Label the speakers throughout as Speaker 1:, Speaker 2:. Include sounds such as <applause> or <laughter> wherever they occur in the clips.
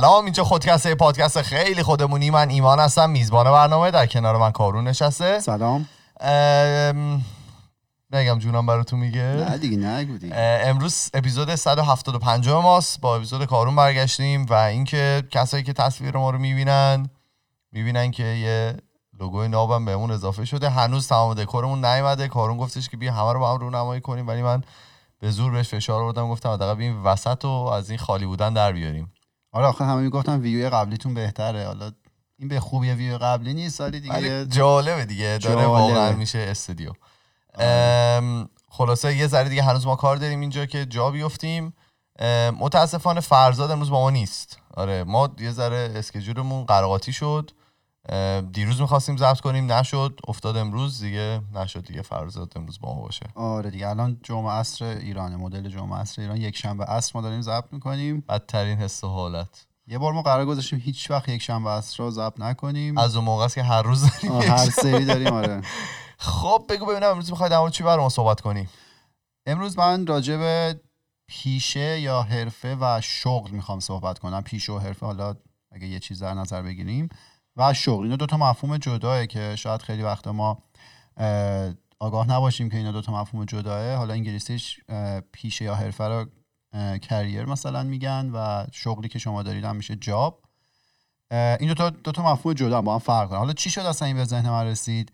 Speaker 1: سلام اینجا خودکسته پادکست خیلی خودمونی. من ایمان هستم میزبان برنامه در کنار من کارون نشسته.
Speaker 2: سلام.
Speaker 1: ام، نگم جونم براتون میگه.
Speaker 2: نه دیگه نگو دیگه.
Speaker 1: امروز اپیزود 175 ماست. با اپیزود کارون برگشتیم و اینکه کسایی که تصویر ما رو می‌بینن می‌بینن که یه لوگوی نابم بهمون اضافه شده. هنوز تمام دکورمون نیومده. کارون گفتش که بیا همه رو با هم رونمایی کنیم ولی من به زور بهش فشار آوردم. گفتم حداقل بیایم وسط و از این خالی بودن در بیاریم.
Speaker 2: آره آخه همه می‌گفتن ویو قبلیتون بهتره. حالا این به خوبی ویو قبلی نیست دیگه
Speaker 1: ولی
Speaker 2: یه-
Speaker 1: جالبه دیگه داره. واقعا میشه استودیو. خلاصه یه ذره دیگه هنوز ما کار داریم اینجا که جا بیفتیم. متاسفانه فرزاد امروز با ما نیست. آره ما یه ذره اسکجولمون قراقاتی شد. دیروز می‌خواستیم ضبط کنیم نشد. افتاد امروز دیگه نشد دیگه. فرزاد امروز با ما باشه.
Speaker 2: آره دیگه الان جمعه عصر ایرانه. مدل جمعه عصر ایران. یک شنبه عصر ما داریم ضبط می‌کنیم.
Speaker 1: بدترین حس و حالت.
Speaker 2: یه بار ما قرار گذاشتیم هیچ وقت یک شنبه عصر رو ضبط نکنیم.
Speaker 1: از اون موقع است که هر روز داریم
Speaker 2: هر سری داریم آره.
Speaker 1: خب بگو ببینم امروز می‌خوای در چی برام صحبت کنی؟
Speaker 2: امروز من راجع به پیشه یا حرفه و شغل می‌خوام صحبت کنم. پیشه و حرفه حالا اگه یه چیز در نظر بگیریم. و شغل. اینا دو تا مفهوم جداه که شاید خیلی وقتا ما اه، آگاه نباشیم که اینا دو تا مفهوم جداه حالا انگلیسیش پیشه یا حرفه رو کریر مثلا میگن و شغلی که شما دارید هم میشه جاب. این دو تا دو تا مفهوم جدا با هم فرق دارن. حالا چی شد اصلا این به ذهن من رسید؟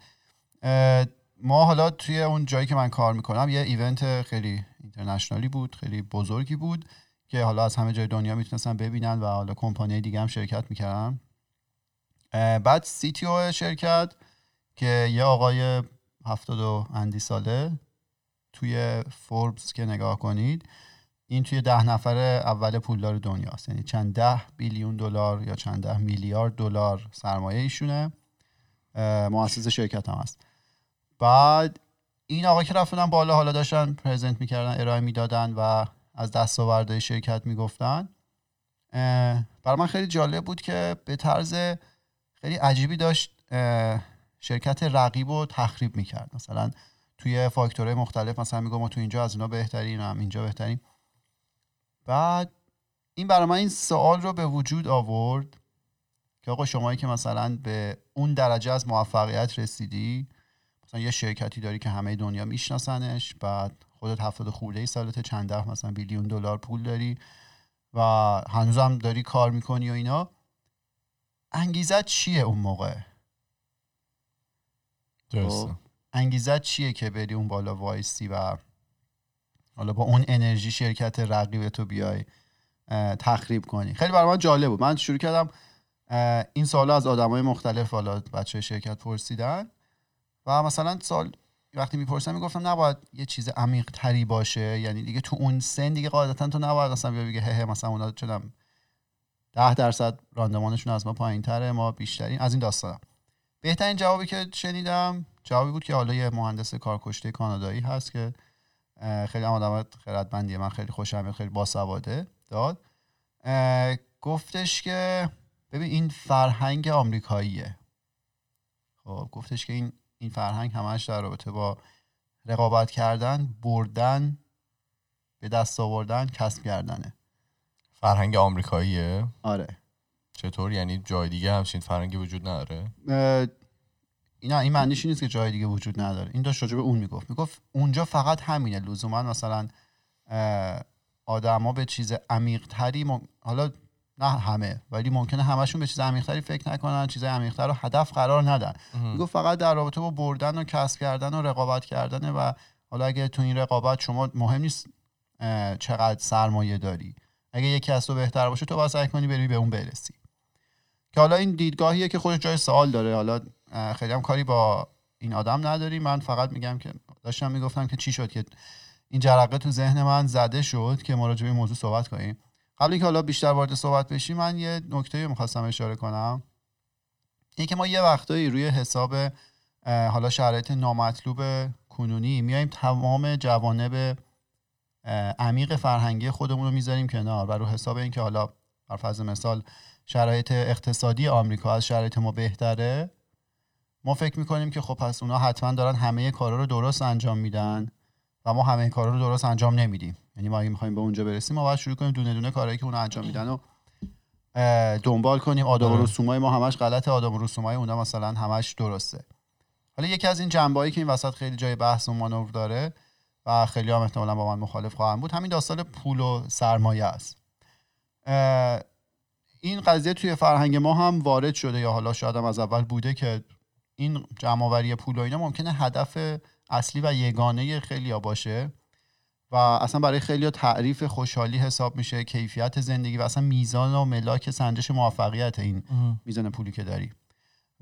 Speaker 2: ما حالا توی اون جایی که من کار می‌کنم یه ایونت خیلی اینترنشنالی بود خیلی بزرگی بود که حالا از همه جای دنیا می‌تونستن ببینن و حالا کمپانی دیگه هم شرکت می‌کردن. بعد سی تی او شرکت که یه آقای هفتاد و اندی ساله توی فوربس که نگاه کنید این توی ده نفر اول پولدار دنیاست. یعنی چند ده بیلیون دلار یا چند ده میلیارد دلار سرمایه ایشونه. مؤسس شرکت هم هست. بعد این آقا که رفتن بالا حالا داشتن پرزنت می‌کردن ارائه می‌دادن و از دستاوردهای شرکت می‌گفتن. برای من خیلی جالب بود که به طرز خیلی عجیبی داشت شرکت رقیب رو تخریب می‌کرد. مثلا توی فاکتورهای مختلف مثلا میگم ما تو اینجا از اینا بهترین هم اینجا بهترین بعد این برای من این سوال رو به وجود آورد که آقا شمایی که مثلا به اون درجه از موفقیت رسیدی مثلا یه شرکتی داری که همه دنیا میشناسنش بعد خودت هفتاد خورده ای سالت چند ده مثلا بیلیون دلار پول داری و هنوزم داری کار می‌کنی و اینا. انگیزه چیه اون موقع؟
Speaker 1: درسته.
Speaker 2: خب، انگیزه چیه که بری اون بالا وایسی و حالا با اون انرژی شرکت رقیب تو بیای تخریب کنی؟ خیلی برای من جالب بود من شروع کردم این سال از آدمای مختلف حالا بچه شرکت پرسیدن و مثلا سال وقتی می‌پرسم می‌گفتم نباید یه چیز عمیق تری باشه؟ یعنی دیگه تو اون سن دیگه قاعدتا تو نباید اصلا بیا بگه هه مثلا اونا چدم ده درصد راندمانشون از ما پایین تره ما بیشترین از این داستانم. بهترین جوابی که شنیدم جوابی بود که حالا یه مهندس کارکشته کانادایی هست که خیلی هم آدم خردمندیه. من خیلی خوشم خیلی باسواده داد. گفتش که ببین این فرهنگ آمریکاییه. خب گفتش که این این فرهنگ همش در رابطه با رقابت کردن بردن به دست آوردن کسب کردنه.
Speaker 1: فرهنگ آمریکاییه؟
Speaker 2: آره.
Speaker 1: چطور؟ یعنی جای دیگه همچین فرهنگی وجود نداره؟
Speaker 2: اینا این معنیش نیست که جای دیگه وجود نداره. این داشت راجع به اون می‌گفت. می‌گفت اونجا فقط همینه. لزوما مثلا آدما به چیز عمیق تری حالا نه همه ولی ممکنه همشون به چیز عمیق تری فکر نکنن چیز عمیق رو هدف قرار ندن. می‌گفت فقط در رابطه با بردن و کسب کردن و رقابت کردنه و حالا اگه تو این رقابت شما مهم نیست چقدر سرمایه داری. اگه یکی از تو بهتر باشه تو سعی کنی بری به اون برسی. که حالا این دیدگاهیه که خودش جای سوال داره. حالا خیلی هم کاری با این آدم نداری. من فقط میگم که داشتم می‌گفتم که چی شد که این جرقه تو ذهن من زده شد که ما راجع به موضوع صحبت کنیم. قبل اینکه حالا بیشتر وارد صحبت بشیم من یه نکته می‌خواستم اشاره کنم. این که ما یه وقتایی روی حساب حالا شرایط نامطلوب کنونی میایم تمام جوانب عمیق فرهنگی خودمون رو می‌ذاریم کنار و رو حساب اینکه حالا بر فرض مثال شرایط اقتصادی آمریکا از شرایط ما بهتره ما فکر می‌کنیم که خب پس اونا حتما دارن همه کارا رو درست انجام میدن و ما همه کارا رو درست انجام نمیدیم. یعنی ما اگه می‌خوایم به اونجا برسیم ما باید شروع کنیم دونه دونه کارهایی که اونا انجام میدن و دنبال کنیم. آداب و. رسومای ما همش غلطه آداب و رسومای اونا مثلا همش درسته. حالا یکی از این جنبه‌ای که این وسط خیلی جای بحث و مانور داره و خیلی هم احتمالا با من مخالف خواهم بود. همین داستان پول و سرمایه است. این قضیه توی فرهنگ ما هم وارد شده یا حالا شاید هم از اول بوده که این جمعآوری پول و اینا ممکنه هدف اصلی و یگانه خیلی باشه و اصلا برای خیلی تعریف خوشحالی حساب میشه کیفیت زندگی و اصلا میزان و ملاک سنجش موفقیت این میزان پولی که داری.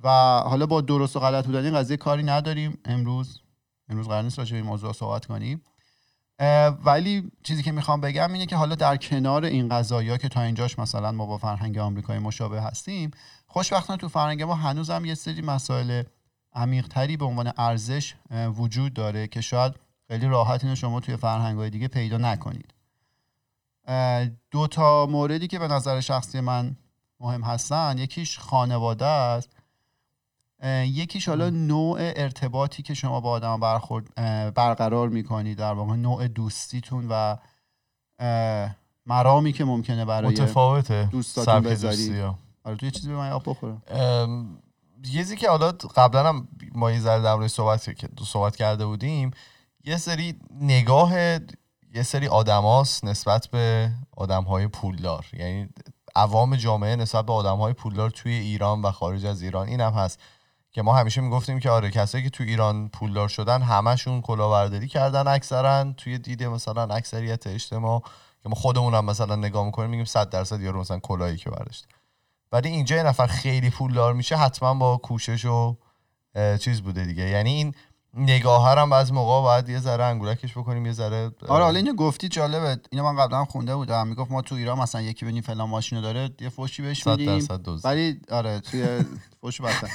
Speaker 2: و حالا با درست و غلط بودن این قضیه کاری نداریم. امروز امروز قرار نیست راجع به این موضوع صحبت کنیم. ولی چیزی که می‌خوام بگم اینه که حالا در کنار این قضايا که تا اینجاش مثلا ما با فرهنگ آمریکایی مشابه هستیم خوشبختانه تو فرهنگ ما هنوز هم یه سری مسائل عمیقتری به عنوان ارزش وجود داره که شاید خیلی راحت اینو شما توی فرهنگ دیگه پیدا نکنید. دو تا موردی که به نظر شخصی من مهم هستن یکیش خانواده است. یکیش حالا نوع ارتباطی که شما با آدم برخورد برقرار می‌کنید در واقع نوع دوستیتون و مرامی که ممکنه برای
Speaker 1: متفاوته.
Speaker 2: دوستاتون بذاری. آره تو یه چیزی به من آب بخورم.
Speaker 1: یه که حالا قبلا هم ما یه ذره در صحبت که صحبت کرده بودیم یه سری نگاه یه سری آدماست نسبت به آدمهای پولدار. یعنی عوام جامعه نسبت به آدمهای پولدار توی ایران و خارج از ایران این هم هست. که ما همیشه می‌گفتیم که آره کسایی که توی ایران پولدار شدن همشون کلاهبرداری کردن اکثرا. توی دیده مثلا اکثریت اجتماع که ما خودمون هم مثلا نگاه می‌کنیم میگیم 100 درصد یارو مثلا کلاهی که برداشت ولی اینجا یه نفر خیلی پولدار میشه حتما با کوشش و چیز بوده دیگه. یعنی این نگاه هم از موقع باید یه ذره انگولکش بکنیم یه ذره
Speaker 2: آره حالا اینو گفتی جالبه. اینو من قبلا خونده بودم. می‌گفت ما تو ایران مثلا یکی ببینیم فلان ماشینو داره یه فوشی بهش میدیم. ولی آره توی فوش بدتر.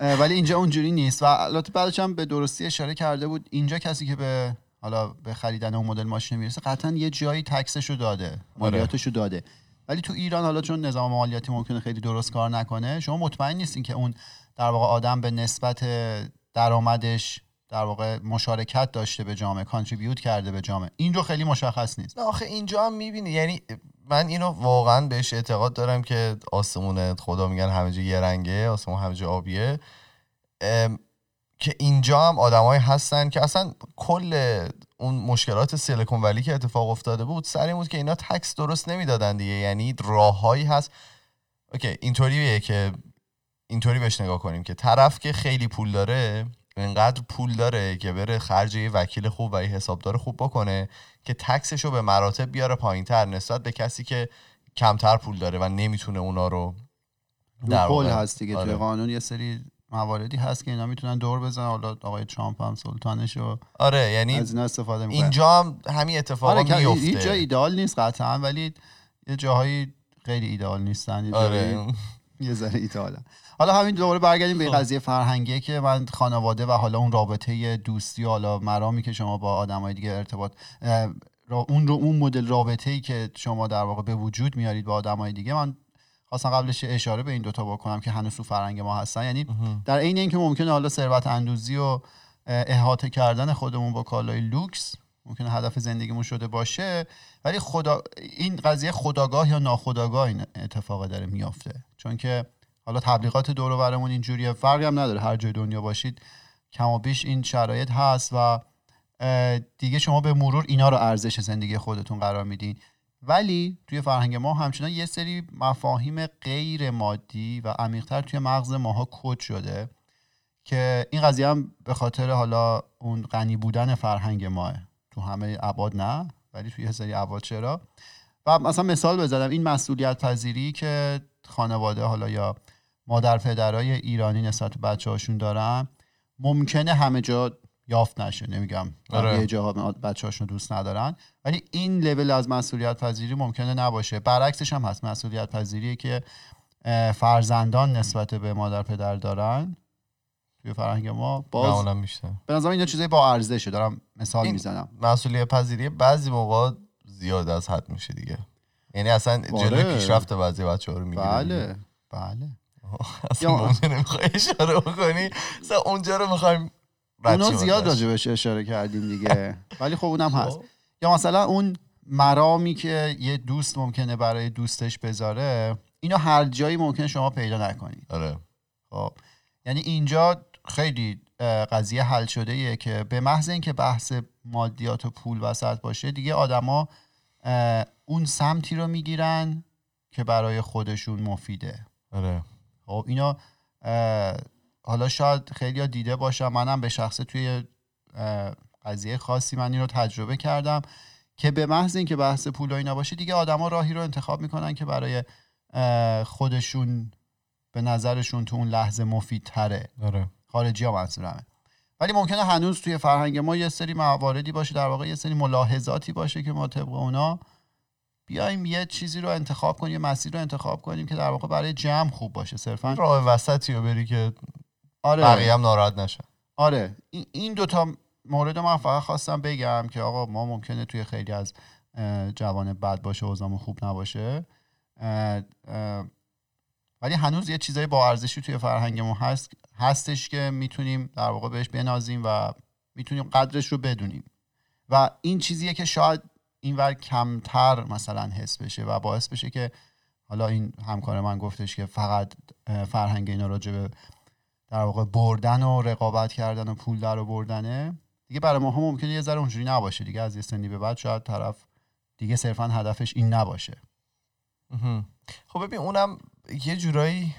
Speaker 2: اه، ولی اینجا اونجوری نیست. و البته بعدش هم به درستی اشاره کرده بود. اینجا کسی که به حالا به خریدن اون مدل ماشین می‌رسه قطعا یه جایی تکسشو داده مالیاتشو داده. ولی تو ایران حالا چون نظام مالیاتی ممکنه خیلی درست کار نکنه شما مطمئن نیستین که اون در واقع آدم به نسبت درآمدش در واقع مشارکت داشته به جامعه کانتریبیوت کرده به جامعه. این رو خیلی مشخص نیست.
Speaker 1: آخه اینجا هم می‌بینی یعنی من اینو واقعا بهش اعتقاد دارم که آسمون خدا میگن همه جا یه رنگه آسمون همه جا آبیه. که اینجا هم آدمایی هستن که اصلا کل اون مشکلات سیلیکون ولی که اتفاق افتاده بود سر این بود که اینا تکس درست نمی‌دادن دیگه. یعنی راههایی هست. اوکی اینطوریه که اینطوری بهش نگاه کنیم که طرف که خیلی پول داره اینقدر پول داره که بره خرج یه وکیل خوب و یه حسابدار خوب بکنه که تکسش رو به مراتب بیاره پایین تر نسبت به کسی که کمتر پول داره و نمی‌تونه اونا رو در
Speaker 2: پول هست دیگه
Speaker 1: آره.
Speaker 2: توی قانون یه سری مواردی هست که اینا می‌تونن دور بزنن. حالا آقای ترامپ هم سلطانش و
Speaker 1: آره یعنی
Speaker 2: از اینا استفاده می‌کنن
Speaker 1: اینجا هم همین اتفاقا
Speaker 2: آره
Speaker 1: میفته
Speaker 2: هیچ جا ایدئال نیست قطعا ولی یه جاهایی خیلی ایدئال نیستن یه
Speaker 1: آره.
Speaker 2: یه ذره ایدئالن. حالا همین دوباره برگردیم به این قضیه فرهنگی که من خانواده و حالا اون رابطه دوستی حالا مرامی که شما با آدمای دیگه ارتباط را- اون رو اون مدل رابطه ای که شما در واقع به وجود میارید با آدمای دیگه من خواستم قبلش اشاره به این دوتا بکنم که هنوز تو فرهنگ ما هستن. یعنی در عین اینکه ممکنه حالا ثروت اندوزی و احاطه کردن خودمون با کالای لوکس ممکنه هدف زندگیمون شده باشه ولی خدا این قضیه خداگاه یا ناخداگاه این اتفاق داره میافته. چون که حالا تبلیغات دور و برمون اینجوریه. فرقی هم نداره هر جای دنیا باشید. کم و بیش این شرایط هست و دیگه شما به مرور اینا رو ارزش زندگی خودتون قرار میدین. ولی توی فرهنگ ما همچنان یه سری مفاهیم غیر مادی و عمیقتر توی مغز ماها کد شده که این قضیه هم به خاطر حالا اون غنی بودن فرهنگ ماه. تو همه ابعاد نه ولی توی یه سری ابعاد چرا؟ و مثلا مثال بزنم. این مسئولیت پذیری که خانواده حالا یا مادر پدرای ایرانی نسبت به بچه هاشون دارن ممکنه همه جا یافت نشه نمیگم.
Speaker 1: آره.
Speaker 2: بقیه جاها بچه هاشون دوست ندارن. ولی این لول از مسئولیت پذیری ممکنه نباشه. برعکسش هم هست. مسئولیت پذیری که فرزندان نسبت به مادر پدر دارن. توی فرهنگ ما باز به نظرم اینا چیزای با ارزشه. دارم مثال می‌زنم.
Speaker 1: مسئولیت پذیری بعضی موقع زیاد از حد میشه دیگه. یعنی اصلا
Speaker 2: آره.
Speaker 1: جلوی پیشرفت بعضی بچه ها رو می‌گیره
Speaker 2: بله. بله.
Speaker 1: اصلا ممکنه می‌خوای اشاره بکنی؟ اصلا اونجا رو می‌خوایم
Speaker 2: اونو زیاد راجبش اشاره کردیم دیگه. <laughs> ولی خب اونم هست. یا مثلا اون مرامی که یه دوست ممکنه برای دوستش بذاره اینو هر جایی ممکن شما پیدا نکنید.
Speaker 1: آره.
Speaker 2: خب. یعنی اینجا خیلی قضیه حل شده ایه که به محض اینکه بحث مادیات و پول وسط باشه دیگه آدما اون سمتی رو می‌گیرن که برای خودشون مفیده.
Speaker 1: آره.
Speaker 2: خب اینا حالا شاید خیلی دیده باشم منم به شخصه توی قضیه خاصی من این رو تجربه کردم که به محض اینکه بحث پول و اینا باشه دیگه آدما راهی رو انتخاب می‌کنن که برای خودشون به نظرشون تو اون لحظه مفیدتره.
Speaker 1: آره.
Speaker 2: خارجی ها منظورمه. ولی ممکنه هنوز توی فرهنگ ما یه سری مواردی باشه در واقع یه سری ملاحظاتی باشه که ما طبق اونا بیایم یه چیزی رو انتخاب کنیم یه مسیر رو انتخاب کنیم که در واقع برای جمع خوب باشه. صرفا
Speaker 1: راه وسطی رو بری که
Speaker 2: آره.
Speaker 1: بقیه هم ناراحت نشن
Speaker 2: آره. این- دوتا مورد من فقط خواستم بگم که آقا ما ممکنه توی خیلی از جوان بد باشه اوضاعمون خوب نباشه. ولی هنوز یه چیزای با ارزشی توی فرهنگمون هست هستش که می‌تونیم در واقع بهش بنازیم و می‌تونیم قدرش رو بدونیم. و این چیزیه که شاید اینور کمتر مثلا حس بشه و باعث بشه که حالا این همکار من گفتش که فقط فرهنگ اینا راجع به در واقع بردن و رقابت کردن و پول در بردنه دیگه برای ما هم ممکنه یه ذره اونجوری نباشه دیگه از یه سنی به بعد شاید طرف دیگه صرفا هدفش این نباشه.
Speaker 1: خب ببین اونم یه جورایی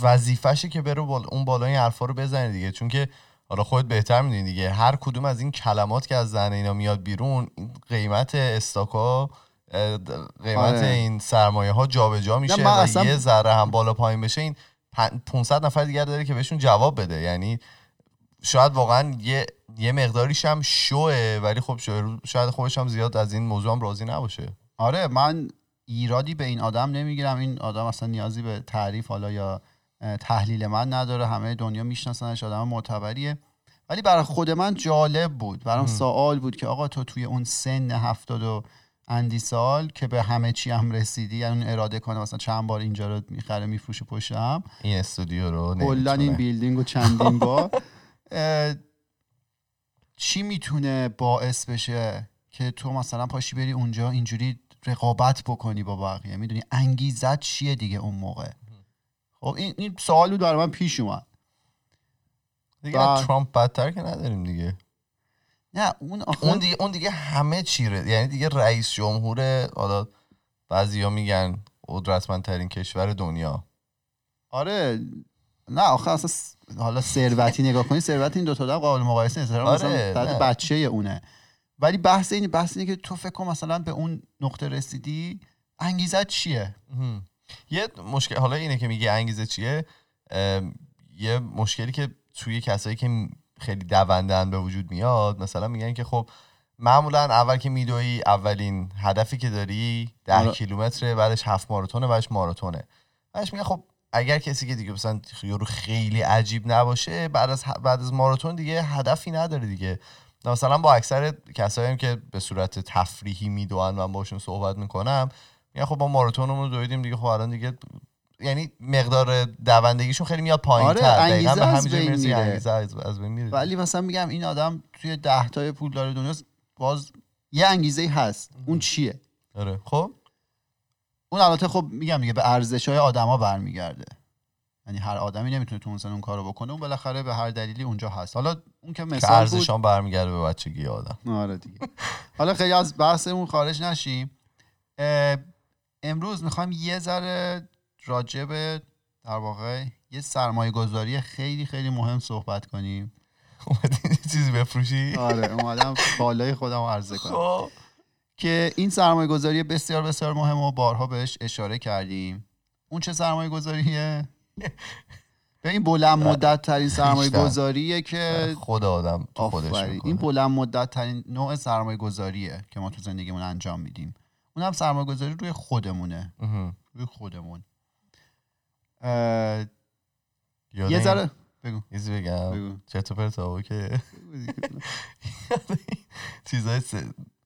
Speaker 1: وظیفشه که بره بال... اون بالا این حرفا رو بزنه دیگه. چون که حالا خودت بهتر می‌دونی دیگه. هر کدوم از این کلمات که از ذهن اینا میاد بیرون قیمت استاکا قیمت
Speaker 2: آره.
Speaker 1: این سرمایه ها جابجا میشه
Speaker 2: من
Speaker 1: و
Speaker 2: اصلا-
Speaker 1: یه ذره هم بالا پایین بشه این پن- 500 نفر دیگر داره که بهشون جواب بده. یعنی شاید واقعا یه یه مقداریش هم شوه ولی خب شاید خودش هم زیاد از این موضوع هم راضی نباشه.
Speaker 2: آره من ایرادی به این آدم نمی‌گیرم. این آدم اصلا نیازی به تعریف حالا یا تحلیل من نداره. همه دنیا میشناسنش آدم معتبریه. ولی برای خود من جالب بود. برام سوال بود که آقا تو توی اون سن هفتاد و اندی سال که به همه چی هم رسیدی یعنی اون اراده کنه مثلا چند بار اینجا رو می‌خره میفروشه پشتم.
Speaker 1: این استودیو رو
Speaker 2: کلا این. بیلدینگ و چندین <laughs> بار. اه، چی می‌تونه باعث بشه که تو مثلا پاشی بری اونجا اینجوری رقابت بکنی با بقیه؟ می‌دونی انگیزت چیه دیگه اون موقع؟ خب این, این سوال بود برای من پیش اومد.
Speaker 1: دیگه ترامپ بدتر که نداریم دیگه.
Speaker 2: نه اون آخه
Speaker 1: اون دیگه اون دیگه همه چیره. یعنی دیگه رئیس جمهور حالا بعضیا میگن قدرتمندترین کشور دنیا.
Speaker 2: آره نه آخه اصلا س- حالا ثروتی نگاه کنی ثروت این دو تا قابل مقایسه نیست.
Speaker 1: آره،
Speaker 2: مثلا. بچه اونه. ولی بحث این بحث اینه که تو فکر کن مثلا به اون نقطه رسیدی انگیزت چیه.
Speaker 1: یه مشکل حالا اینه که میگه انگیزه چیه؟ یه مشکلی که توی کسایی که خیلی دوندن به وجود میاد مثلا میگن که خب معمولا اول که میدوی اولین هدفی که داری ده
Speaker 2: آره.
Speaker 1: کیلومتره بعدش هفت ماراتونه بعدش ماراتونه. بعدش میگن خب اگر کسی که دیگه مثلا یارو خیلی عجیب نباشه بعد از بعد از ماراتون دیگه هدفی نداره دیگه. مثلا با اکثر کسایی که به صورت تفریحی می‌دونن من باشون صحبت می‌کنم میگن خب ما ماراتونمون رو دویدیم دیگه خب الان دیگه یعنی مقدار دوندگیشون خیلی میاد پایین
Speaker 2: آره،
Speaker 1: تر.
Speaker 2: انگیزه
Speaker 1: به
Speaker 2: از بین میره.
Speaker 1: انگیزه از, از بین میره
Speaker 2: ولی مثلا میگم این آدم توی ده تای پول داره دنیاست باز یه انگیزه هست. اون چیه؟
Speaker 1: آره. خب؟
Speaker 2: اون البته خب میگم دیگه به ارزش های آدما برمیگرده. یعنی هر آدمی نمی‌تونه تو اون اون کارو بکنه اون بالاخره به هر دلیلی اونجا هست. حالا اون که مثال بود
Speaker 1: ارزشان برمیگرده به بچگی آدم.
Speaker 2: آره دیگه. حالا خیلی از بحثمون خارج نشیم. امروز می‌خوایم یه ذره راجع به در واقع یه سرمایه گذاری خیلی خیلی مهم صحبت کنیم.
Speaker 1: اومدی یه چیزی بفروشی؟
Speaker 2: آره اومدم بالای خودم عرضه کنم.
Speaker 1: خب.
Speaker 2: که این سرمایه گذاری بسیار بسیار مهم و بارها بهش اشاره کردیم. اون چه سرمایه گذاریه؟ به این بلند مدت ترین سرمایه گذاریه که
Speaker 1: خود آدم تو خودش
Speaker 2: این بلند مدت ترین نوع سرمایه گذاریه که ما تو زندگیمون انجام میدیم. اون هم سرمایه گذاری روی خودمونه
Speaker 1: مهم.
Speaker 2: روی خودمون اه، یه ذره بگو
Speaker 1: چیزی بگم
Speaker 2: بگو.
Speaker 1: چطور پرتابو که <laughs> چیزای.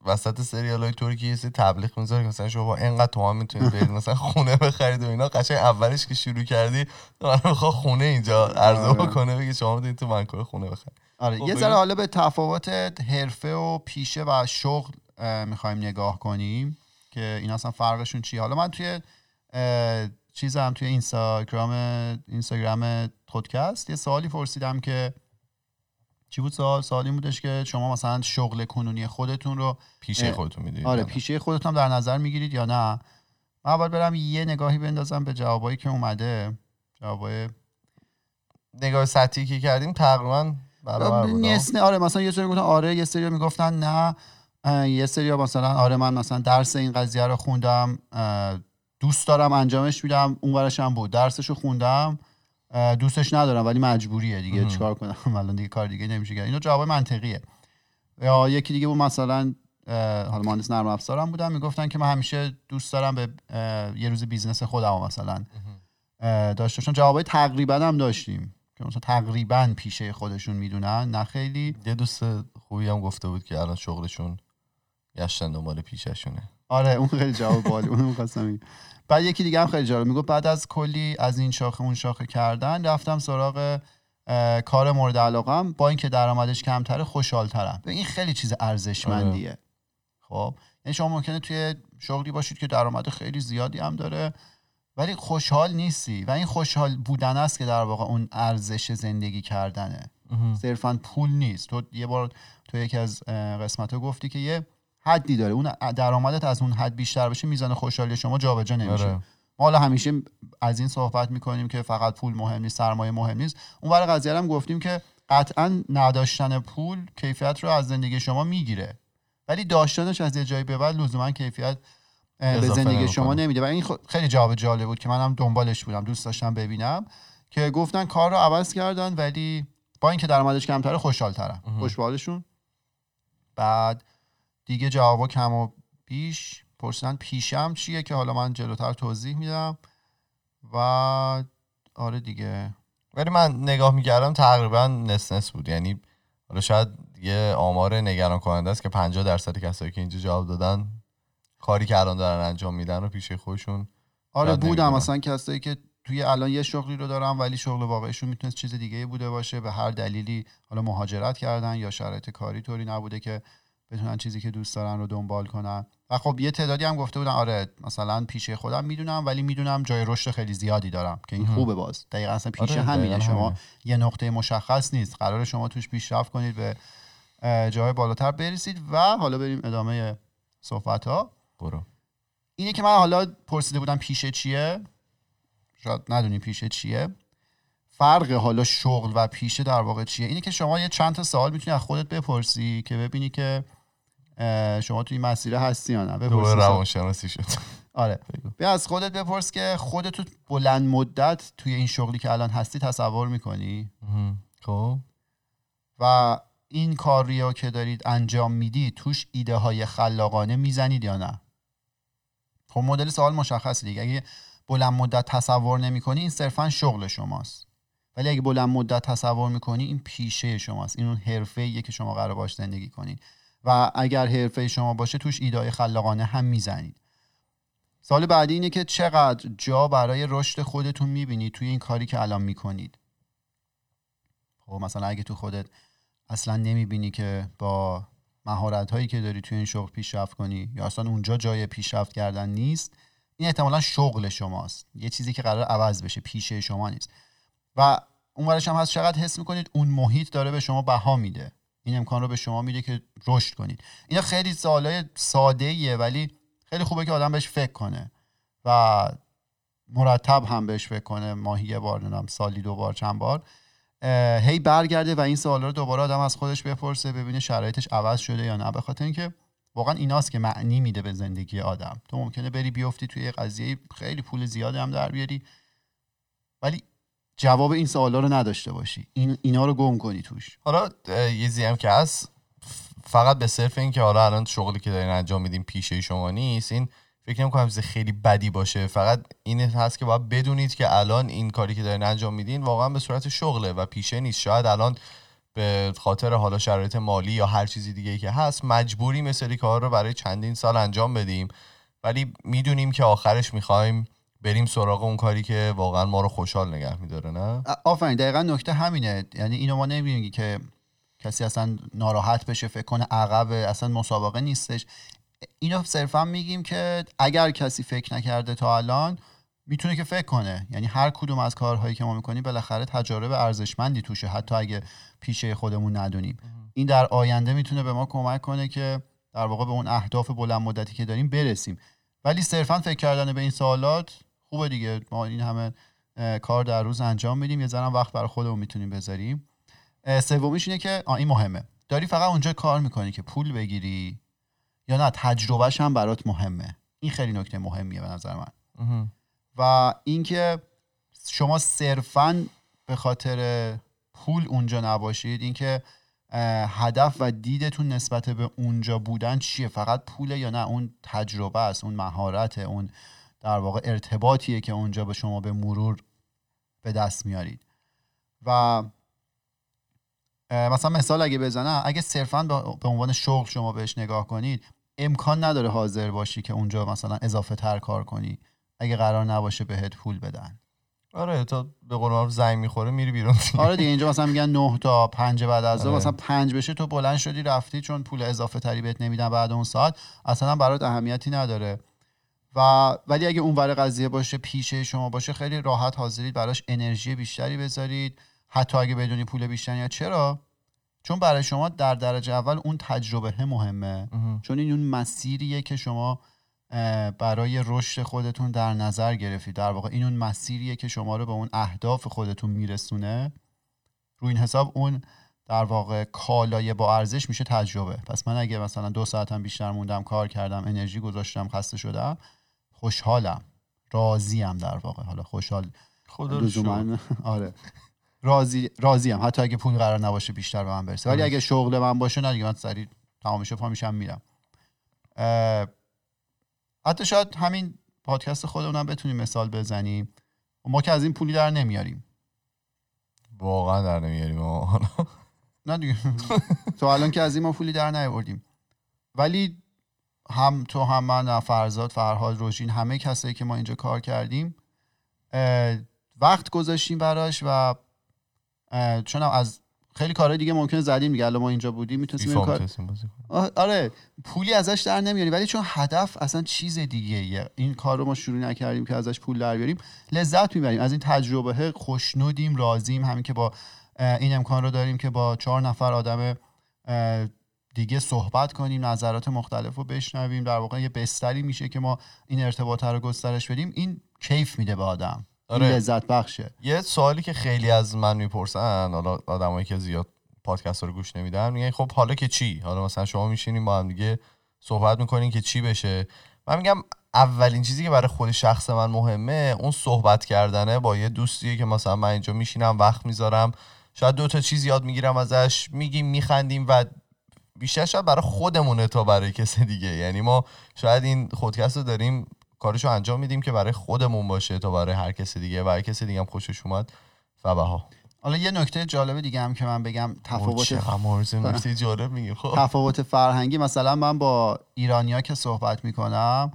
Speaker 1: وسط سریال های ترکی یه سری تبلیغ می‌ذاره که مثلا شما با اینقدر تومن می‌تونید برید <laughs> مثلا خونه بخرید و اینا قشنگ اولش که شروع کردی من می‌خواد خونه اینجا عرضه
Speaker 2: آره.
Speaker 1: بکنه بگه شما می‌تونید تو منکور خونه بخرید
Speaker 2: آره
Speaker 1: خب
Speaker 2: یه. ذره حالا به تفاوت حرفه و پیشه و شغل اه، می‌خوایم نگاه کنیم که این اصلا فرقشون چیه. حالا من توی چیزم توی اینستاگرام اینستاگرام خودکست یه سوالی پرسیدم که چی بود سوال؟ سوالی بودش که شما مثلا شغل کنونی خودتون رو
Speaker 1: پیشه خودتون می‌دونید
Speaker 2: آره پیشه خودتون هم در نظر می‌گیرید یا نه؟ من اول برم یه نگاهی بندازم به جوابایی که اومده. جوابای
Speaker 1: نگاه سطحی که کردیم تقریبا برابر بود
Speaker 2: یه سری- آره مثلا یه سری گفتن آره یه سری می‌گفتن نه. یه سری مثلا آره من مثلا درس این قضیه رو خوندم دوست دارم انجامش میدم اون ورش هم بود. درسش رو خوندم دوستش ندارم ولی مجبوریه دیگه. چیکار کنم؟ <laughs> الان دیگه کار دیگه نمیشه کرد. اینا جواب منطقیه. یا یکی دیگه بود مثلا حالا مهندس نرم افزارم بودم می‌گفتن که من همیشه دوست دارم به یه روز business خودم مثلا داشته باشم. جوابای تقریبا هم داشتیم. که مثلا تقریبا پیشه خودشون می‌دونن نه خیلی.
Speaker 1: یه دوست خوبی هم گفته بود که الان شغلشون گشتن دنبال پیششونه
Speaker 2: آره اون خیلی جواب باحالی. اونو می‌خواستم. بعد یکی دیگه هم خیلی جالب می‌گفت بعد از کلی از این شاخه اون شاخه کردن رفتم سراغ کار مورد علاقم با اینکه درآمدش کمتره خوشحالترم. این خیلی چیز ارزشمندیه. خب؟ یعنی شما ممکنه توی شغلی باشید که درآمد خیلی زیادی هم داره ولی خوشحال نیستی. و این خوشحال بودن است که در واقع اون ارزش زندگی کردنه. صرفا پول نیست. تو یه بار تو یکی از قسمت ها گفتی که یه حدی داره. اون درآمدت از اون حد بیشتر بشه میزان خوشحالی شما جابجا نمیشه.
Speaker 1: آره.
Speaker 2: ما حالا همیشه از این صحبت می‌کنیم که فقط پول مهم نیست سرمایه مهم نیست. اون برای قضیه هم گفتیم که قطعا نداشتن پول کیفیت رو از زندگی شما می‌گیره. ولی داشتنش از یه جایی به بعد لزوما کیفیت به زندگی. شما نمیده. و این خیلی جواب جالب بود که منم دنبالش بودم. دوست داشتم ببینم که گفتن کار رو عوض کردن ولی با اینکه درآمدش کمتره خوشحال‌ترن.
Speaker 1: مهم.
Speaker 2: خوش به حالشون بعد دیگه جوابا کم و بیش پرسیدن پیشم چیه که حالا من جلوتر توضیح میدم و آره دیگه.
Speaker 1: ولی من نگاه می‌کردم تقریبا نس نس بود. یعنی حالا شاید یه آمار نگران کننده است که 50 درصد کسایی که اینجا جواب دادن کاری که الان دارن انجام میدن و پیشه خودشون
Speaker 2: آره بودم. مثلا کسایی که توی الان یه شغلی رو دارن ولی شغل واقعیشون می‌تونست چیز دیگه بوده باشه به هر دلیلی حالا مهاجرت کردن یا شرایط کاری طوری نبوده که بتونن چیزی که دوست دارن رو دنبال کنن. و خب یه تعدادی هم گفته بودن آره مثلا پیشه خودم می‌دونم ولی می‌دونم جای رشد خیلی زیادی دارم که این. خوبه باز. دقیقا اصلا پیشه
Speaker 1: آره،
Speaker 2: همینه. شما. یه نقطه مشخص نیست. قرار شما توش پیشرفت کنید به جای بالاتر برسید و حالا بریم ادامه صحبت ها
Speaker 1: برو.
Speaker 2: اینه که من حالا پرسیده بودم پیشه چیه؟ شاید ندونی پیشه چیه. فرق حالا شغل و پیشه در واقع چیه؟ اینه که شما یه چند تا سوال می‌تونی از خودت بپرسی که ببینی که شما توی مسیر هستی یا نه.
Speaker 1: دوباره
Speaker 2: بپرسی.
Speaker 1: روانشناسی شد. <laughs>
Speaker 2: آره. بیا از خودت بپرس که خودت بلند مدت توی این شغلی که الان هستی تصور می‌کنی.
Speaker 1: خب.
Speaker 2: و این کاری رو که دارید انجام می‌دید توش ایده های خلاقانه می‌زنید یا نه؟ خب مدل سوال مشخصه دیگه. اگه بلند مدت تصور نمی‌کنی این صرفا شغل شماست. ولی اگه بلند مدت تصور می‌کنی این پیشه شماست. این اون حرفه که شما قرار باش زندگی کنید و اگر حرفه شما باشه توش ایده های خلاقانه هم می‌زنید. سال بعدی اینه که چقدر جا برای رشد خودتون می‌بینید توی این کاری که الان می‌کنید؟ خب مثلا اگه تو خودت اصلا نمی‌بینی که با مهارت هایی که داری توی این شغل پیشرفت کنی یا اصلا اونجا جای پیشرفت کردن نیست این احتمالا شغل شماست. یه چیزی که قرار عوض بشه پیشه شما نیست. و اون ورش هم هست چقدر حس می‌کنید اون محیط داره به شما بها میده. این امکان رو به شما میده که رشد کنید. اینا خیلی سوالای ساده ایه ولی خیلی خوبه که آدم بهش فکر کنه و مرتب هم بهش فکر کنه. ماهی یه بار نمی‌دونم سالی دو بار چند بار. هی برگرده و این سوالا رو دوباره آدم از خودش بپرسه ببینه شرایطش عوض شده یا نه. به خاطر اینکه واقعا ایناست که معنی میده به زندگی آدم. تو ممکنه بری بیفتی توی یه قضیه خیلی پول زیادی هم در بیاری ولی جواب این سوالا رو نداشته باشی. این اینا رو گم کنی توش.
Speaker 1: حالا یه هم که هست فقط به صرف این که حالا الان شغلی که دارین انجام میدین پیشه شما نیست این فکر نمی کنم خیلی بدی باشه. فقط این هست که باید بدونید که الان این کاری که دارین انجام میدین واقعا به صورت شغله و پیشه نیست. شاید الان به خاطر حالا شرایط مالی یا هر چیزی دیگه ای که هست مجبوری مثلی کار رو برای چندین سال انجام بدیم. ولی می‌دونیم که آخرش می‌خوایم بریم سراغ اون کاری که واقعا ما رو خوشحال نگه میداره نه؟
Speaker 2: آفرین دقیقا نکته همینه. یعنی اینو ما نمی‌بینیم که کسی اصلا ناراحت بشه فکر کنه عقب اصلا مسابقه نیستش. اینو صرفا میگیم که اگر کسی فکر نکرده تا الان می‌تونه که فکر کنه. یعنی هر کدوم از کارهایی که ما می‌کنیم بالاخره تجارب ارزشمندی توشه حتی اگه پیشه خودمون ندونیم. این در آینده می‌تونه به ما کمک کنه که در واقع به اون اهداف بلند مدتی که داریم برسیم. ولی صرفا فکر کردن به این سوالات خوبه دیگه. ما این همه کار در روز انجام میدیم. یه ذره وقت برای خودمون می‌تونیم بذاریم. سومیش اینه که این مهمه. داری فقط اونجا کار می‌کنی که پول بگیری یا نه تجربهش هم برات مهمه. این خیلی نکته مهمیه به نظر من. و اینکه شما صرفا به خاطر پول اونجا نباشید. اینکه هدف و دیدتون نسبت به اونجا بودن چیه؟ فقط پوله یا نه؟ اون تجربه است اون مهارت اون در واقع ارتباطیه که اونجا به شما به مرور به دست میارید. و مثلا مثال اگه بزنم اگه صرفا به عنوان شغل شما بهش نگاه کنید امکان نداره حاضر باشی که اونجا مثلا اضافه تر کار کنی. اگه قرار نباشه بهت پول بدن.
Speaker 1: آره تا به قول زنگ می‌خوره میری بیرون.
Speaker 2: آره دیگه اینجا مثلا میگن 9 تا 5 بعد از آره. مثلا 5 بشه تو بلند شدی رفتی چون پول اضافه تری بهت نمیدن بعد اون ساعت اصلا برات اهمیتی نداره. و ولی اگه اون ور قضیه باشه پیشه شما باشه خیلی راحت حاضرید براش انرژی بیشتری بذارید. حتی اگه بدونی پول بیشتری یا چرا. چون برای شما در درجه اول اون تجربه مهمه. چون این اون مسیریه که شما برای رشد خودتون در نظر گرفتید. در واقع این اون مسیریه که شما رو به اون اهداف خودتون میرسونه. رو این حساب اون در واقع کالای با ارزش میشه تجربه. پس من اگه مثلا دو ساعتم بیشتر موندم کار کردم انرژی گذاشتم خسته شدم خوشحالم. راضیم در واقع. حالا خوشحال.
Speaker 1: خدا
Speaker 2: آره. راضی راضیم. حتی اگه پول قرار نباشه بیشتر به من برسه. ولی اگه شغل من باشه نه دیگه. من سریع تمامش پا میشم میرم. حتی شاید همین پادکست خودمونم بتونیم مثال بزنیم. ما که از این پولی در نمیاریم.
Speaker 1: واقعا در نمیاریم.
Speaker 2: نه دیگه. تو الان که از این ما پولی در نیاوردیم. ولی هم تو هم من فرزاد فرهاد روشین همه کسایی که ما اینجا کار کردیم وقت گذاشتیم براش و چون از خیلی کارهای دیگه ممکنه زدیم دیگه. الان ما اینجا بودیم می‌تونستیم کار آره پولی ازش در نمیاریم. ولی چون هدف اصلا چیز دیگه این کار رو ما شروع نکردیم که ازش پول در بیاریم. لذت می‌بریم. از این تجربه خوشنودیم راضیم. همین که با این امکان رو داریم که با چهار نفر آدم دیگه صحبت کنیم نظرات مختلف رو بشنویم. در واقع یه بستری میشه که ما این ارتباط رو گسترش بدیم. این کیف میده به آدم. آره. لذت بخشه.
Speaker 1: یه سوالی که خیلی از من می‌پرسن حالا آدمایی که زیاد پادکست رو گوش نمیدن میگن خب حالا که چی؟ حالا مثلا شما میشینیم با هم دیگه صحبت می‌کنین که چی بشه؟ من میگم اولین چیزی که برای خود شخص من مهمه اون صحبت کردنه با یه دوستیه که مثلا من اینجا میشینم وقت می‌ذارم شاید دو تا چیز یاد می‌گیرم ازش میگیم میخندیم و بیشتر شاید برای خودمونه تا برای کسی دیگه. یعنی ما شاید این خودکست رو داریم کارشو انجام میدیم که برای خودمون باشه تا برای هر کسی دیگه. برای کسی دیگه هم خوشش اومد. ها
Speaker 2: حالا یه نکته جالب دیگه هم که من بگم تفاوت <laughs>
Speaker 1: نکته جالب میگیم خب.
Speaker 2: تفاوت فرهنگی. مثلا من با ایرانیا که صحبت می‌کنم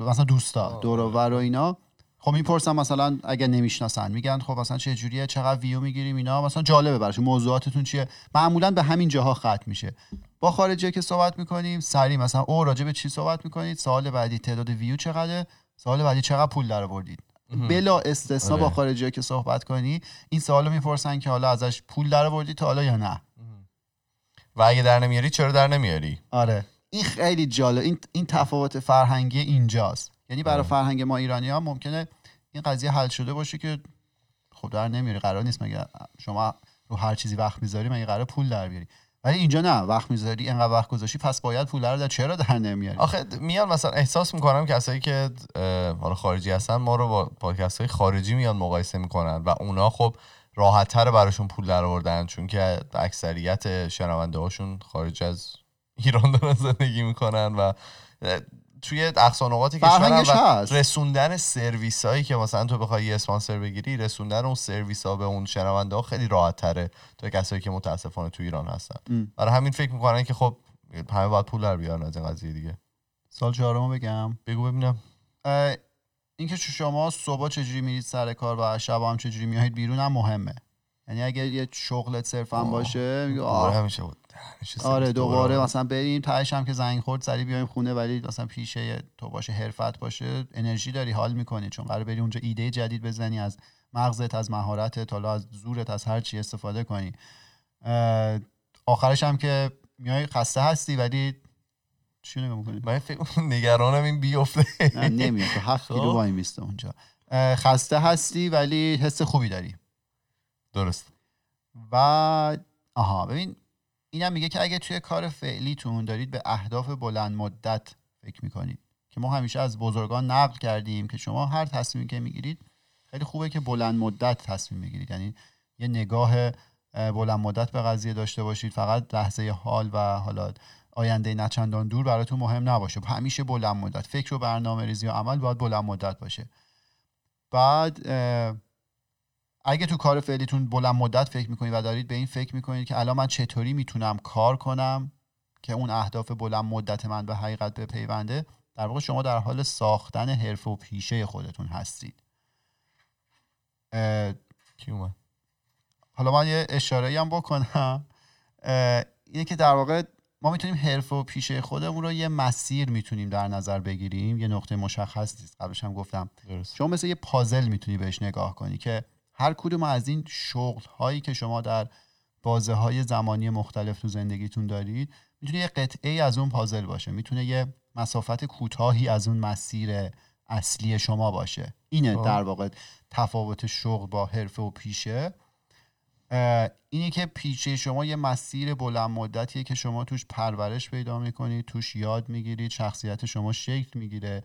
Speaker 2: مثلا دوستا دور و اینا خب می‌پرسم مثلا اگر نمی‌شناسن میگن خب مثلا چه جوریه چقدر ویو می‌گیریم اینا؟ مثلا جالبه براش موضوعاتتون چیه؟ معمولا به همین جاها ختم میشه. با خارجی که صحبت می‌کنیم سری مثلا او راجع به چی صحبت می‌کنید؟ سال بعدی تعداد ویو چقدره؟ سال بعدی چقدر پول در بردید بلا استثنا با آره. خارجی که صحبت کنی این سوالو می‌پرسن که حالا ازش پول در بردی تا حالا یا نه.
Speaker 1: و اگه در نمیاری چرا در نمیاری؟
Speaker 2: آره. این خیلی جالب این این تفاوت فرهنگی اینجاست. یعنی برای فرهنگ ما ایرانی ها ممکنه این قضیه حل شده باشه که خب در نمیاری قرار نیست مگه شما رو هر چیزی وقت می‌ذاری مگه قرار پول در بیاری. ولی اینجا نه وقت می‌ذاری اینقدر وقت گذاشتی پس باید پول رو در چرا در نمیاری؟
Speaker 1: آخه میان مثلا احساس می‌کنم کسایی که حالا خارجی هستن ما رو با پادکست های خارجی میان مقایسه می‌کنن و اونا خب راحت براشون پول در آوردن چون که اکثریت شنونده هاشون خارج از ایران دارن زندگی می‌کنن و توی اقصانقاط کشور و رسوندن سرویس هایی که مثلا تو بخوای یه اسپانسر بگیری رسوندن اون سرویس ها به اون شنونده ها خیلی راحت تره تا کسایی که متاسفانه تو ایران هستن. برای همین فکر می‌کنن که خب همه باید پول در بیارن از این قضیه دیگه.
Speaker 2: سال چهارم بگم.
Speaker 1: بگو ببینم.
Speaker 2: اینکه شما صبح چجوری میرید سر کار و شب هم چجوری میایید بیرون هم مهمه. یعنی اگر یه شغلت صرفا باشه میگه
Speaker 1: آره همیشه بود.
Speaker 2: آره دوباره مثلا بریم تهش هم که زنگ خورد سری بیایم خونه ولی مثلا پیشه تو باشه حرفت باشه انرژی داری حال می‌کنی چون قرار بری اونجا ایده جدید بزنی از مغزت از مهارتت حالا از زورت از هر چی استفاده کنی. آخرش هم که میای خسته هستی ولی چی نگاه می‌کنی؟
Speaker 1: من فکر نگرانم این بیفته.
Speaker 2: نه نمیاد. تو هفت کیلو خب. وای میسته اونجا. خسته هستی ولی حس خوبی داری.
Speaker 1: درست.
Speaker 2: و آها ببین اینم میگه که اگه توی کار فعلیتون دارید به اهداف بلند مدت فکر می‌کنید که ما همیشه از بزرگان نقل کردیم که شما هر تصمیمی که می‌گیرید خیلی خوبه که بلند مدت تصمیم بگیرید یعنی یه نگاه بلند مدت به قضیه داشته باشید. فقط لحظه حال و حالا آینده نچندان دور براتون مهم نباشه. همیشه بلند مدت. فکر و برنامه ریزی و عمل باید بلند مدت باشه. بعد اگه تو کار فعلیتون بلند مدت فکر می‌کنید و دارید به این فکر می‌کنید که الان من چطوری می‌تونم کار کنم که اون اهداف بلند مدت من به حقیقت بپیونده در واقع شما در حال ساختن حرف و پیشه خودتون هستید. حالا من یه اشاره هم بکنم. اینه که در واقع ما می‌تونیم حرف و پیشه خودمون رو یه مسیر می‌تونیم در نظر بگیریم. یه نقطه مشخص نیست. قبلش هم گفتم. درست. شما مثل یه پازل می‌تونی بهش نگاه کنی که هر کدوم از این شغل هایی که شما در بازه های زمانی مختلف تو زندگیتون دارید می‌تونه یه قطعه ای از اون پازل باشه. می‌تونه یه مسافت کوتاهی از اون مسیر اصلی شما باشه. اینه خب. در واقع تفاوت شغل با حرفه و پیشه. اینه که پیچه شما یه مسیر بلند مدتیه که شما توش پرورش پیدا می‌کنید توش یاد می‌گیرید شخصیت شما شکل می‌گیره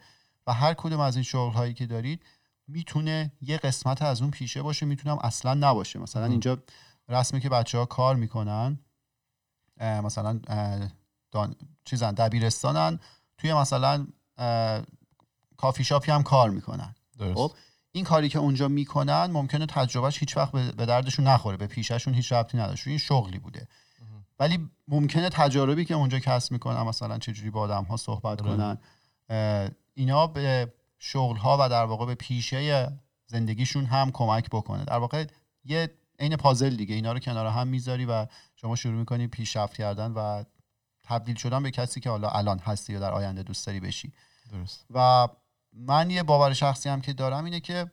Speaker 2: و هر کدوم از این شغل هایی که دارید می‌تونه یه قسمت از اون پیشه باشه می‌تونم اصلا نباشه. مثلا اینجا رسمی که بچه ها کار می‌کنن مثلا دان... چیزن دبیرستانن. توی مثلا کافی شاپی هم کار می‌کنن. خب این کاری که اونجا می‌کنن ممکنه تجربهش هیچ وقت به دردشون نخوره به پیششون هیچ ربطی نداشت این شغلی بوده. ولی ممکنه تجاربی که اونجا کسب می‌کنن مثلا چجوری با آدم ها صحبت. کنن اینا به شغل ها و در واقع به پیشه زندگیشون هم کمک بکنه. در واقع یه عین پازل دیگه اینا رو کنار هم می‌ذاری و شما شروع می‌کنی پیشرفت کردن و تبدیل شدن به کسی که حالا الان هستی یا در آینده دوست داری بشی.
Speaker 1: درست.
Speaker 2: و من یه باور شخصی هم که دارم اینه که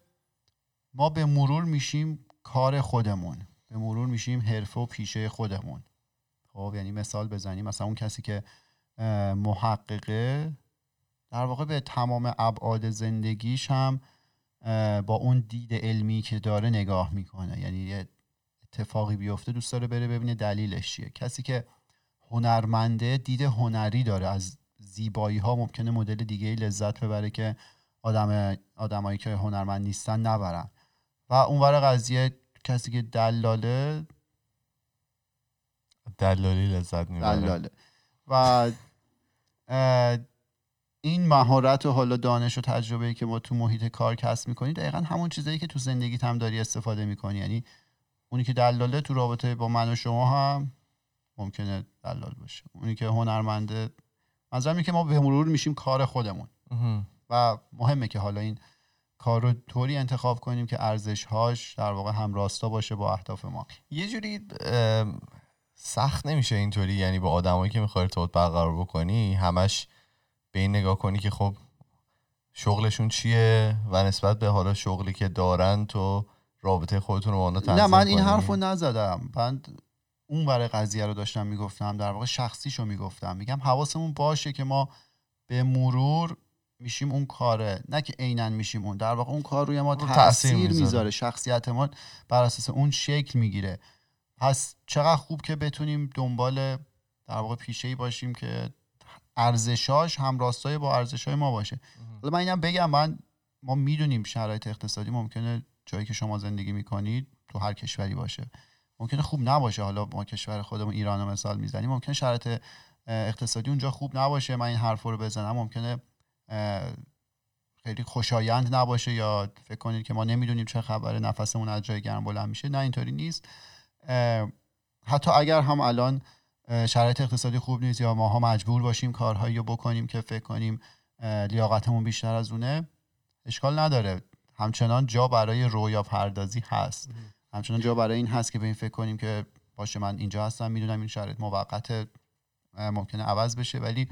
Speaker 2: ما به مرور میشیم کار خودمون. به مرور میشیم حرفه و پیشه خودمون. خب یعنی مثال بزنیم. مثلا اون کسی که محققه در واقع به تمام ابعاد زندگیش هم با اون دید علمی که داره نگاه می‌کنه. یعنی یه اتفاقی بیفته دوست داره بره ببینه دلیلش چیه. کسی که هنرمنده دید هنری داره. از زیبایی ها ممکنه مدل دیگه لذت ببره که آدم آدمایی که هنرمند نیستن نبرن. و اونور قضیه کسی که دلاله
Speaker 1: دلالی لذت می‌بره.
Speaker 2: دلاله. و این مهارت و حالا دانش و تجربه که ما تو محیط کار کسب می‌کنی دقیقا همون چیزایی که تو زندگیت هم داری استفاده می‌کنی. یعنی اونی که دلاله تو رابطه با من و شما هم ممکنه دلال باشه. اونی که هنرمنده منظورم که ما به مرور میشیم کار خودمون. و مهمه که حالا این کار رو طوری انتخاب کنیم که ارزش هاش در واقع هم راستا باشه با اهداف ما.
Speaker 1: یه جوری سخت نمیشه اینطوری یعنی با آدمایی که می‌خوای ارتباط برقرار بکنی همش به این نگاه کنی که خب شغلشون چیه و نسبت به حالا شغلی که دارن تو رابطه خودتون رو با اونا
Speaker 2: نه من این حرف رو نزدم. من اون برای قضیه رو داشتم می‌گفتم در واقع شخصیشو می‌گفتم. میگم حواسمون باشه که ما به مرور میشیم اون کاره. نه که عینا میشیم اون. در واقع اون کار روی ما تاثیر می‌ذاره. شخصیت ما بر اساس اون شکل می‌گیره. پس چقدر خوب که بتونیم دنبال در واقع پیشه ای باشیم که ارزشاش هم راستای با ارزشای ما باشه. حالا من اینم بگم من ما می‌دونیم شرایط اقتصادی ممکنه جایی که شما زندگی می‌کنید تو هر کشوری باشه. ممکنه خوب نباشه. حالا ما کشور خودمون ایران رو مثال می‌زنیم. ممکنه شرایط اقتصادی اونجا خوب نباشه. من این حرف رو بزنم. ممکنه خیلی خوشایند نباشه یا فکر کنید که ما نمی‌دونیم چه خبره نفسمون از جای گرم بلند میشه. نه اینطوری نیست. حتی اگر هم الان شرایط اقتصادی خوب نیست یا ماها مجبور باشیم کارهایی رو بکنیم که فکر کنیم لیاقتمون بیشتر از اونه اشکال نداره. همچنان جا برای رویا پردازی هست. همچنان جا برای این هست که به این فکر کنیم که باشه من اینجا هستم می‌دونم این شرایط موقت ممکنه عوض بشه. ولی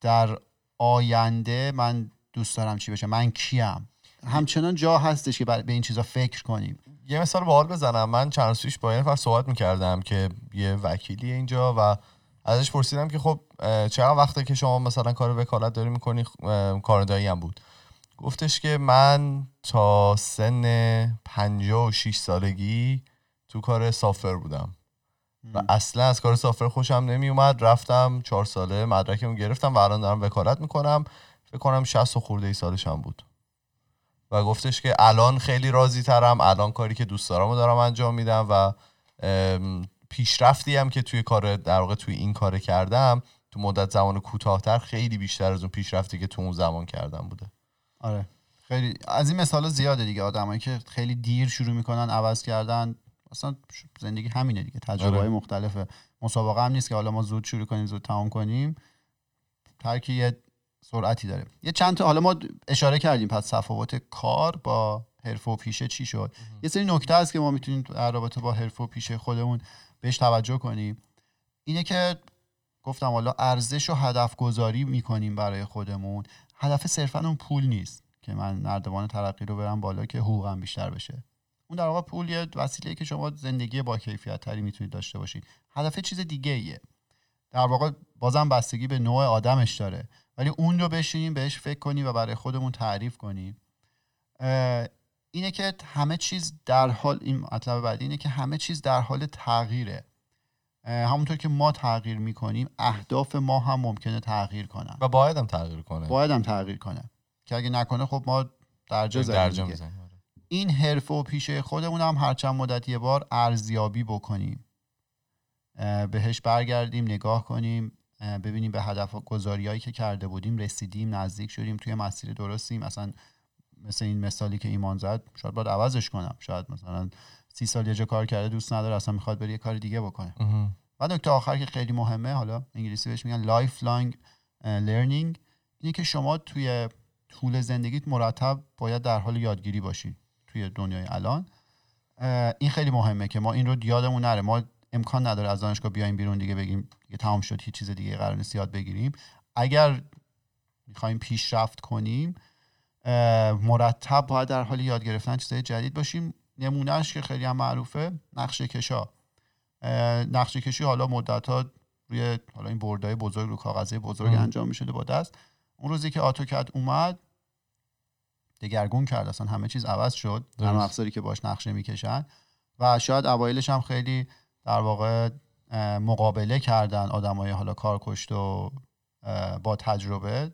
Speaker 2: در آینده من دوست دارم چی بشه. من کیم. همچنان جا هستش که به این چیزا فکر کنیم.
Speaker 1: یه مثال باحال بزنم. من چند روز پیش با یه نفر صحبت می‌کردم که یه وکیلی اینجا و ازش پرسیدم که خب چقدر وقته که شما مثلا کار وکالت داری می‌کنی؟ کاردایی هم بود. گفتش که من تا سن 56 سالگی تو کار سافر بودم. و اصلا از کار سافر خوشم نمی اومد رفتم چهار ساله مدرکمو گرفتم و الان دارم وکالت می‌کنم. فکر کنم 60 و خورده ای سالشم بود. و گفتش که الان خیلی راضی ترم الان کاری که دوست دارم دارم انجام میدم و پیشرفتی هم که توی کار در واقع توی این کار کردم تو مدت زمان کوتاهتر خیلی بیشتر از اون پیشرفتی که تو اون زمان کردم بوده.
Speaker 2: آره. خیلی از این مثال زیاده دیگه آدمایی که خیلی دیر شروع می‌کنن عوض کردن اصلا زندگی همینه دیگه تجربه های آره. مختلفه. مسابقه هم نیست که حالا ما زود شروع کنیم زود تمام کنیم. یه سرعتی داره. یه چند تا حالا ما اشاره کردیم پس تفاوت کار با حرفه و پیشه چی شد. یه سری نکته هست که ما می‌تونیم در رابطه با حرفه و پیشه خودمون بهش توجه کنیم. اینه که گفتم حالا ارزش و هدف گذاری می‌کنیم برای خودمون. هدف صرفا اون پول نیست که من نردبان ترقی رو برم بالا که حقوقم بیشتر بشه. اون در واقع پول یه وسیله که شما زندگی با کیفیت تری می‌تونید داشته باشید هدف چیز دیگه ایه در واقع بازم بستگی به نوع آدمش داره. ولی اون رو بشینیم بهش فکر کنیم و برای خودمون تعریف کنیم. اینه که همه چیز در حال این مطلب بعدی اینه که همه چیز در حال تغییره. همونطور که ما تغییر می‌کنیم اهداف ما هم ممکنه تغییر کنن.
Speaker 1: و باید هم تغییر کنه.
Speaker 2: باید هم تغییر کنه. که اگه نکنه خب ما درجا زدیم این حرفه و پیشه خودمون هم هر چند مدت یه بار ارزیابی بکنیم. بهش برگردیم نگاه کنیم. ببینیم به هدف گذاریایی که کرده بودیم رسیدیم نزدیک شدیم توی مسیر درستیم. مثلا مثل این مثالی که ایمان زد شاید باید عوضش کنم. شاید مثلا سی سال یه جا کار کرده دوست نداره اصلا می‌خواد بره یه کار دیگه بکنه. و نکته آخر که خیلی مهمه حالا انگلیسی بهش میگن lifelong لرنینگ اینه که شما توی طول زندگیت مرتب باید در حال یادگیری باشی توی دنیای الان. این خیلی مهمه که ما این رو یادمون نره. ما امکان نداره از دانشگاه بیایم بیرون دیگه بگیم دیگه تمام شد هیچ چیز دیگه قرار نیست یاد بگیریم. اگر می‌خوایم پیشرفت کنیم مرتب باید در حال یاد گرفتن چیزهای جدید باشیم. نمونهش که خیلی هم معروفه نقشه کشا. نقشه کشی حالا مدت ها روی حالا این بردهای بزرگ رو کاغذه بزرگ انجام می‌شده با دست. اون روزی که آتوکد اومد دگرگون کرد اصلا همه چیز عوض شد. نرم افزاری که باش نقشه می‌کشن و شاید اوایلش هم خیلی در واقع مقابله کردن آدمای حالا کار کشت و با تجربه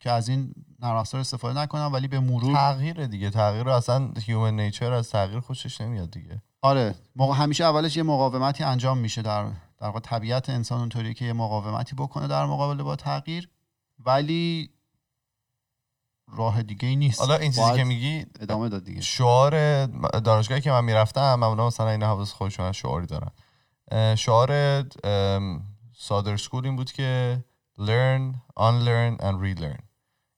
Speaker 2: که از این نرم افزار استفاده نکنم ولی به مرور
Speaker 1: تغییر دیگه. تغییر اصلا هیومن نیچر از تغییر خوشش نمیاد دیگه.
Speaker 2: آره. موقع همیشه اولش یه مقاومتی انجام میشه در در واقع طبیعت انسان اونطوری که یه مقاومتی بکنه در مقابله با تغییر ولی راه دیگه ای نیست.
Speaker 1: حالا این چیزی که میگی
Speaker 2: ادامه داد دیگه.
Speaker 1: شعار دانشگاهی که من می‌رفتم معمولا مثلا این حواس خودشون شعاری دارن. شعار سادر سکول این بود که learn, unlearn and relearn.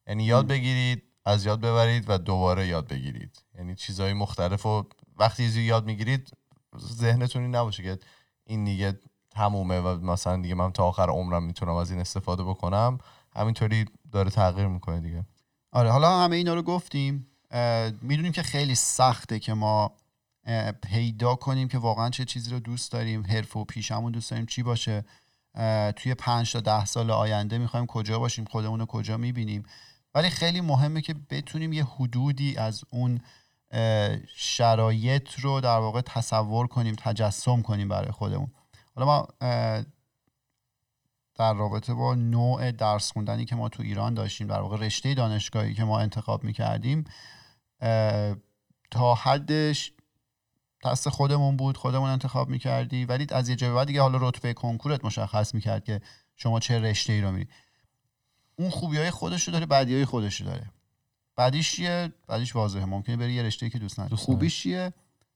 Speaker 1: یعنی یاد بگیرید از یاد ببرید و دوباره یاد بگیرید. یعنی چیزهای مختلف و وقتی چیزی یاد می‌گیرید ذهنتون این نباشه که این دیگه تمومه و مثلا دیگه من تا آخر عمرم می‌تونم از این استفاده بکنم. همینطوری داره تغییر می‌کنه دیگه.
Speaker 2: آره حالا همه اینا رو گفتیم. می‌دونیم که خیلی سخته که ما پیدا کنیم که واقعا چه چیزی رو دوست داریم حرف و پیشمون دوست داریم چی باشه؟ توی پنج تا ده سال آینده می‌خوایم کجا باشیم خودمون رو کجا می‌بینیم؟ ولی خیلی مهمه که بتونیم یه حدودی از اون شرایط رو در واقع تصور کنیم تجسم کنیم برای خودمون. حالا ما در رابطه با نوع درس خوندنی که ما تو ایران داشتیم در واقع رشته دانشگاهی که ما انتخاب می‌کردیم تا حدش دست خودمون بود خودمون انتخاب می‌کردی. ولی از یه بعد دیگه حالا رتبه کنکورت مشخص می‌کرد که شما چه رشته ای رو میری اون خوبی های خودش رو داره بدی های خودش رو داره. بعدیش چیه؟ بعدیش واضحه. ممکنه بری یه رشته که دوست نداری. خوبیش چیه؟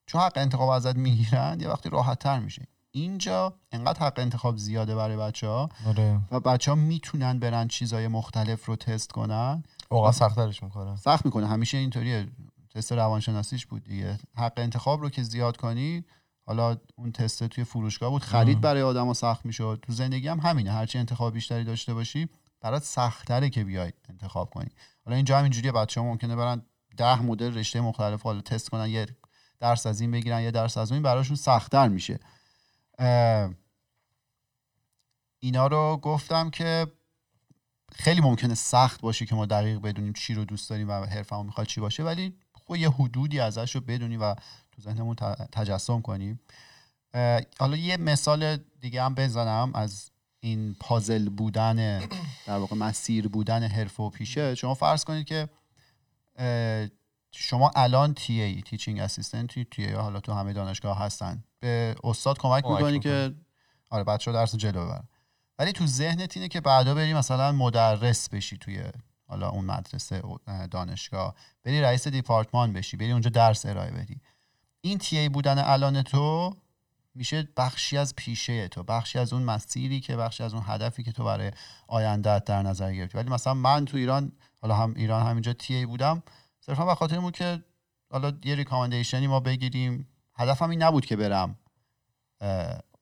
Speaker 2: چون حق انتخاب ازت می‌گیرن یه وقتی راحت تر میشه. اینجا انقدر حق انتخاب زیاده برای بچه ها
Speaker 1: آره.
Speaker 2: و بچه ها می‌تونن برن چیزهای مختلف رو تست کنن.
Speaker 1: اوقات سختترش می‌کنه.
Speaker 2: سخت می‌کنه. همیشه اینطوریه. تست روانشناسیش بود دیگه. حق انتخاب رو که زیاد کنی حالا اون تست توی فروشگاه بود خرید برای آدما سخت می‌شد. تو زندگی هم همینه. هرچی انتخاب بیشتری داشته باشی برات سختتره که بیای انتخاب کنی. حالا اینجا هم اینجوریه بچه‌ها ممکنه برن ده مدل رشته مختلف حالا تست کنن یه درس از این بگیرن یه درس از اون براشون سختتر میشه. اینا رو گفتم که خیلی ممکنه سخت باشه که ما دقیق بدونیم چی رو دوست داریم و حرفمون می‌خواد چی باشه ولی خب یه حدودی ازش رو بدونیم و تو ذهنمون تجسم کنیم حالا یه مثال دیگه هم بزنم از این پازل بودن در واقع مسیر بودن حرف و پیشه. شما فرض کنید که شما الان تی ای تیچینگ اسیستنت تی ای حالا تو همه دانشگاه هستن. به استاد کمک می‌کنی که آره بچه درس جلو ببرن. ولی تو ذهنت اینه که بعدا بری مثلا مدرس بشی توی حالا اون مدرسه دانشگاه. بری رئیس دیپارتمان بشی بری اونجا درس ارائه بدی. این تی ای بودن الان تو میشه بخشی از پیشه تو بخشی از اون مسیری که بخشی از اون هدفی که تو برای آینده در نظر گرفتی. ولی مثلا من تو ایران حالا هم ایران همینجا تی ای بودم صرفا به خاطر بود که حالا یه ریکامندیشنی ما بگیریم. هدفم این نبود که برم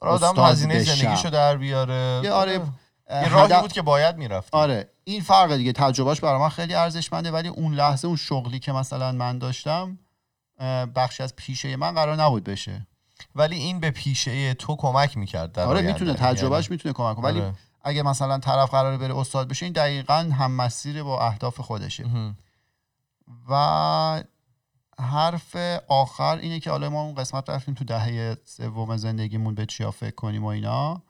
Speaker 1: آدم هزینه زندگیشو در بیاره.
Speaker 2: یه آره.
Speaker 1: یه راهی بود که باید می‌رفت
Speaker 2: آره این فرق دیگه. تجربهش برای من خیلی ارزشمنده ولی اون لحظه اون شغلی که مثلا من داشتم بخشی از پیشه من قرار نبود بشه.
Speaker 1: ولی این به پیشه تو کمک می‌کرد
Speaker 2: آره می‌تونه تجربهش یعنی... می‌تونه کمک کنه. ولی آره. اگه مثلا طرف قراره بره استاد بشه این دقیقا هم مسیر با اهداف خودشه. و حرف آخر اینه که حالا ما اون قسمت رفتیم تو دهه سوم زندگیمون به چیا فکر کنیم و اینا.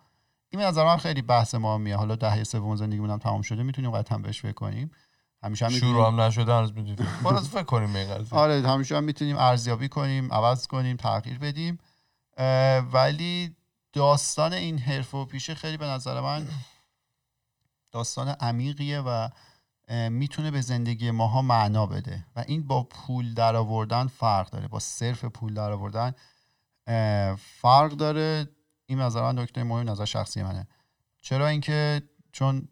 Speaker 2: این نظر من خیلی بحث ما میه حالا دهه سوم زندگیمون هم تمام شده می‌تونیم قطعا بهش فکر کنیم.
Speaker 1: همیشه هم شروع هم نشده هنوز می‌تونیم فکر کنیم
Speaker 2: آره همیشه هم می‌تونیم ارزیابی کنیم عوض کنیم تغییر بدیم. ولی داستان این حرف و پیشه خیلی به نظر من داستان عمیقیه و می‌تونه به زندگی ماها معنا بده. و این با پول درآوردن فرق داره. با صرف پول درآوردن فرق داره. این نظر من نکته مهم نظر شخصی منه. چرا اینکه چون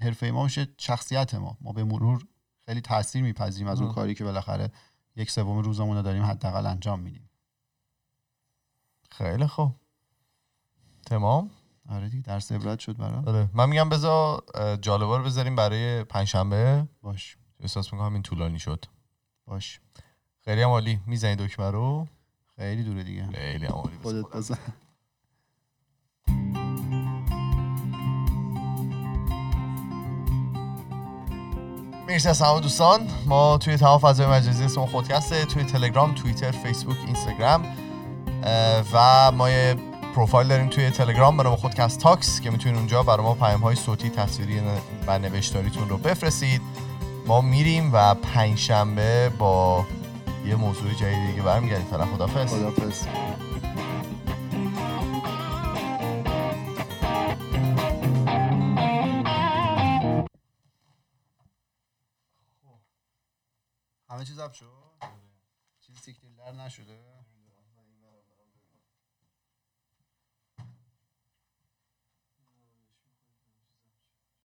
Speaker 2: حرفه ما میشه شخصیت ما. ما به مرور خیلی تاثیر میپذیریم از اون کاری که بالاخره یک سوم روزمون رو داریم حداقل انجام میدیم.
Speaker 1: خیلی خوب. تمام؟
Speaker 2: آره دیگه درس عبرت شد برام.
Speaker 1: آره. من میگم بذار جالبا رو بذاریم برای پنجشنبه.
Speaker 2: باش.
Speaker 1: احساس می‌کنم این طولانی شد.
Speaker 2: باش.
Speaker 1: خیلی هم عالی. می‌زنی دکمه رو؟
Speaker 2: خیلی دوره دیگه.
Speaker 1: خیلی هم عالی.
Speaker 2: خودت بزن.
Speaker 1: مرسی از همه دوستان. ما توی تمام فضای مجازی اسم خودکسته توی تلگرام توییتر فیسبوک اینستاگرام. و ما یه پروفایل داریم توی تلگرام به نام خودکست تاکس که می‌تونید اونجا برای ما پیام های صوتی تصویری و نوشتاریتون رو بفرستید. ما میریم و پنجشنبه با یه موضوع جدید دیگه برمیگردیم. فعلا خدافظ
Speaker 2: خدافظ شد چیزی سیکتیلر نشده.